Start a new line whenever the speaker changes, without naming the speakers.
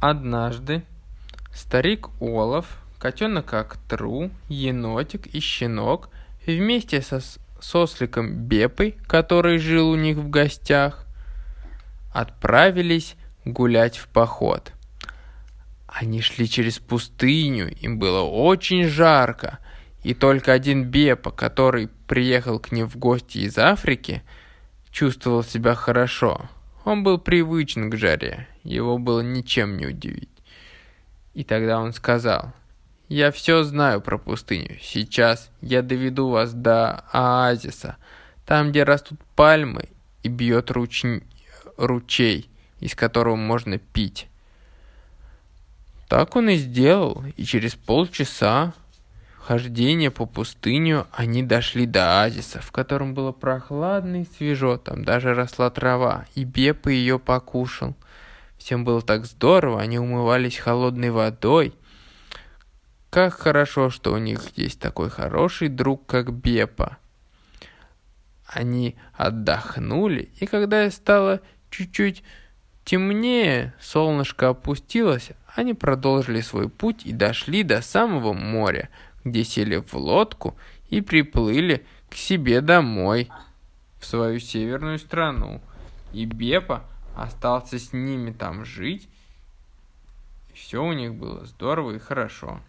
Однажды старик Олаф, котенок Актру, енотик и щенок вместе со сосликом Бепой, который жил у них в гостях, отправились гулять в поход. Они шли через пустыню, им было очень жарко, и только один Бепа, который приехал к ним в гости из Африки, чувствовал себя хорошо. Он был привычен к жаре, его было ничем не удивить. И тогда он сказал, «Я все знаю про пустыню. Сейчас я доведу вас до оазиса, там, где растут пальмы и бьет руч... ручей, из которого можно пить». Так он и сделал, и через полчаса хождения по пустыню они дошли до оазиса, в котором было прохладно и свежо, там даже росла трава, и Бепа ее покушал – Всем было так здорово, они умывались холодной водой. Как хорошо, что у них есть такой хороший друг, как Бепа. Они отдохнули, и когда стало чуть-чуть темнее, солнышко опустилось, они продолжили свой путь и дошли до самого моря, где сели в лодку и приплыли к себе домой, в свою северную страну. И Бепа остался с ними там жить. Все у них было здорово и хорошо.